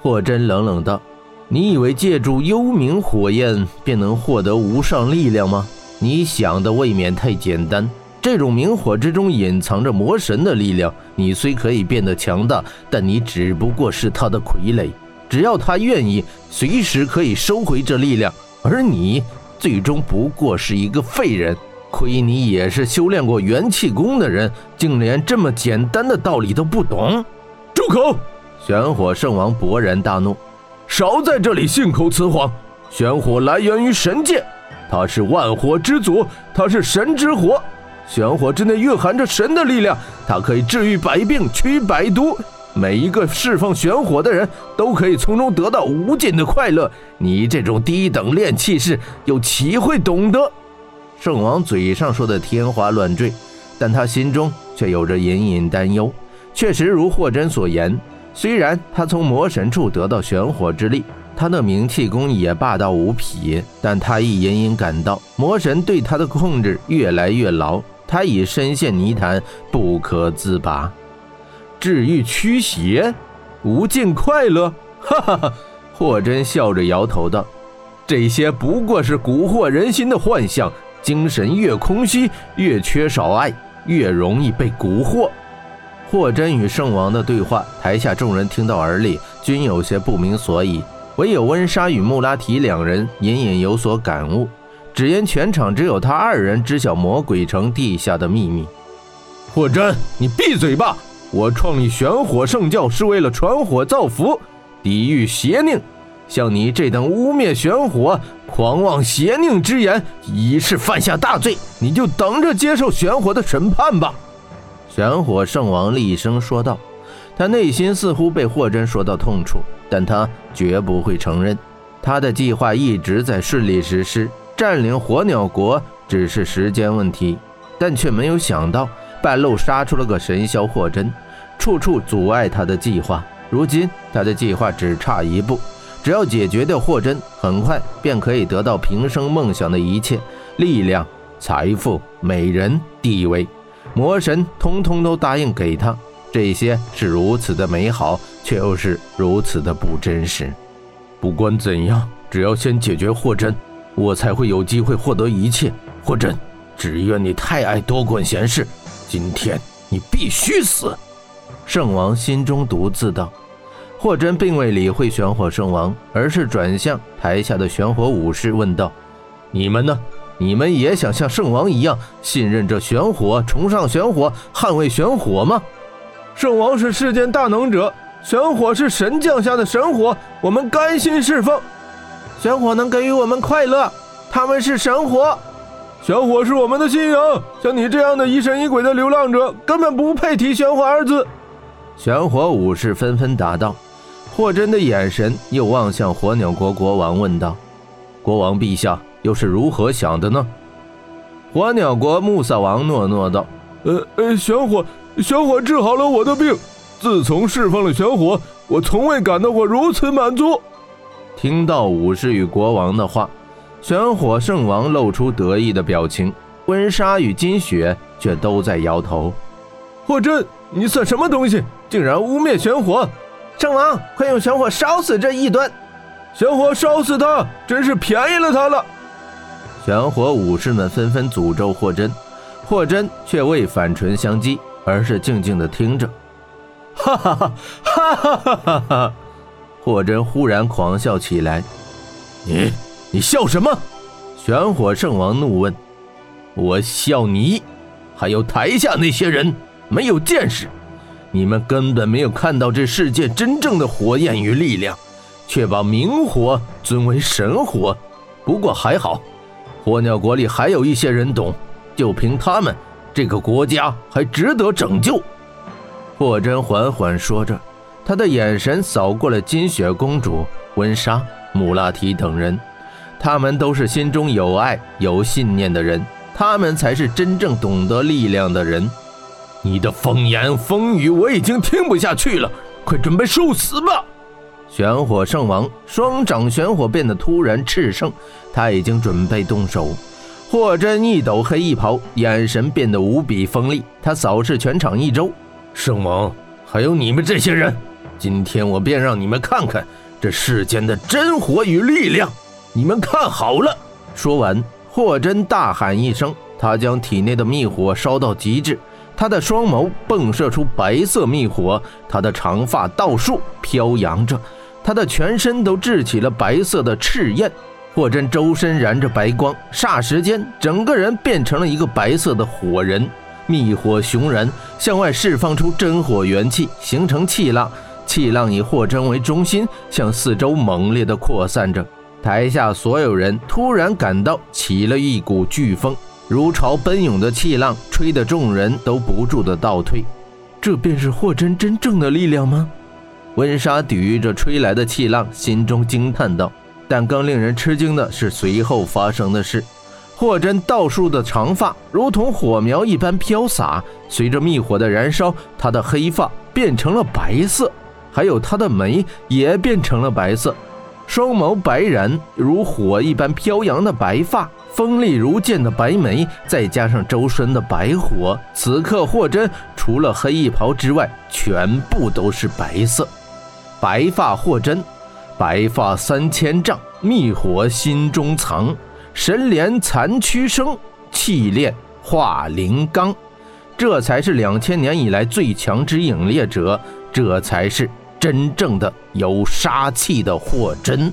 霍真冷冷道：“你以为借助幽冥火焰便能获得无上力量吗？你想的未免太简单。这种明火之中隐藏着魔神的力量，你虽可以变得强大，但你只不过是他的傀儡。只要他愿意，随时可以收回这力量，而你最终不过是一个废人。亏你也是修炼过元气功的人，竟连这么简单的道理都不懂！住口！玄火圣王勃然大怒，少在这里信口雌黄！玄火来源于神界，它是万火之祖，它是神之火。玄火之内蕴含着神的力量，它可以治愈百病，驱百毒。每一个释放玄火的人都可以从中得到无尽的快乐。你这种低等炼气士，又岂会懂得？圣王嘴上说的天花乱坠，但他心中却有着隐隐担忧。确实如霍真所言。虽然他从魔神处得到玄火之力，他的冥气功也霸道无匹，但他亦隐隐感到魔神对他的控制越来越牢，他已深陷泥潭不可自拔。治愈驱邪，无尽快乐，哈哈哈！霍真笑着摇头道：“这些不过是蛊惑人心的幻象。精神越空虚，越缺少爱，越容易被蛊惑。”霍真与圣王的对话，台下众人听到耳里，均有些不明所以。唯有温莎与穆拉提两人隐隐有所感悟，只因全场只有他二人知晓魔鬼城地下的秘密。霍真，你闭嘴吧！我创立玄火圣教是为了传火造福，抵御邪佞。像你这等污蔑玄火、狂妄邪佞之言，已是犯下大罪。你就等着接受玄火的审判吧。玄火圣王厉声说道：“他内心似乎被霍真说到痛处，但他绝不会承认。他的计划一直在顺利实施，占领火鸟国只是时间问题，但却没有想到半路杀出了个神霄霍真，处处阻碍他的计划。如今他的计划只差一步，只要解决掉霍真，很快便可以得到平生梦想的一切：力量、财富、美人、地位。”魔神通通都答应给他，这些是如此的美好，却又是如此的不真实。不管怎样，只要先解决霍真，我才会有机会获得一切。霍真，只怨你太爱多管闲事，今天你必须死！圣王心中独自道。霍真并未理会玄火圣王，而是转向台下的玄火武士问道：“你们呢？”你们也想像圣王一样信任这玄火，崇尚玄火，捍卫玄火吗？圣王是世间大能者，玄火是神降下的神火，我们甘心侍奉。玄火能给予我们快乐，他们是神火，玄火是我们的信仰。像你这样的疑神疑鬼的流浪者，根本不配提玄火二字。玄火武士纷纷答道。霍真的眼神又望向火鸟国国王，问道：“国王陛下。”又是如何想的呢？火鸟国穆萨王诺诺道：“呃呃，玄火，玄火治好了我的病。自从释放了玄火，我从未感到过如此满足。”听到武士与国王的话，玄火圣王露出得意的表情，温莎与金雪却都在摇头。霍真，你算什么东西？竟然污蔑玄火！圣王，快用玄火烧死这异端！玄火烧死他，真是便宜了他了。玄火武士们纷纷诅咒霍真，霍真却未反唇相讥，而是静静的听着，哈哈哈哈哈哈哈，霍真忽然狂笑起来。你你笑什么？玄火圣王怒问，我笑你，还有台下那些人没有见识，你们根本没有看到这世界真正的火焰与力量，却把明火尊为神火，不过还好。火鸟国里还有一些人懂，就凭他们，这个国家还值得拯救。霍真缓缓说着，他的眼神扫过了金雪公主、温莎、穆拉提等人，他们都是心中有爱、有信念的人，他们才是真正懂得力量的人。你的风言风语我已经听不下去了，快准备受死吧！玄火圣王双掌玄火变得突然炽盛，他已经准备动手。霍真一抖黑衣袍，眼神变得无比锋利。他扫视全场一周，圣王，还有你们这些人，今天我便让你们看看这世间的真火与力量，你们看好了！说完，霍真大喊一声，他将体内的密火烧到极致，他的双眸迸射出白色密火，他的长发倒竖飘扬着，他的全身都掷起了白色的赤焰。霍真周身燃着白光，霎时间，整个人变成了一个白色的火人，密火熊燃，向外释放出真火元气，形成气浪。气浪以霍真为中心，向四周猛烈地扩散着。台下所有人突然感到起了一股飓风，如潮奔涌的气浪，吹得众人都不住地倒退。这便是霍真真正的力量吗？温莎抵御着吹来的气浪，心中惊叹道。但更令人吃惊的是随后发生的事：霍真倒竖的长发如同火苗一般飘洒，随着密火的燃烧，他的黑发变成了白色。还有他的眉也变成了白色，双眸白然如火一般飘扬的白发，锋利如剑的白眉，再加上周身的白火，此刻霍真除了黑衣袍之外，全部都是白色。白发霍真，白发三千丈，密火心中藏，神莲残躯生，气炼化灵钢，这才是两千年以来最强之影猎者，这才是。真正的有杀气的霍真。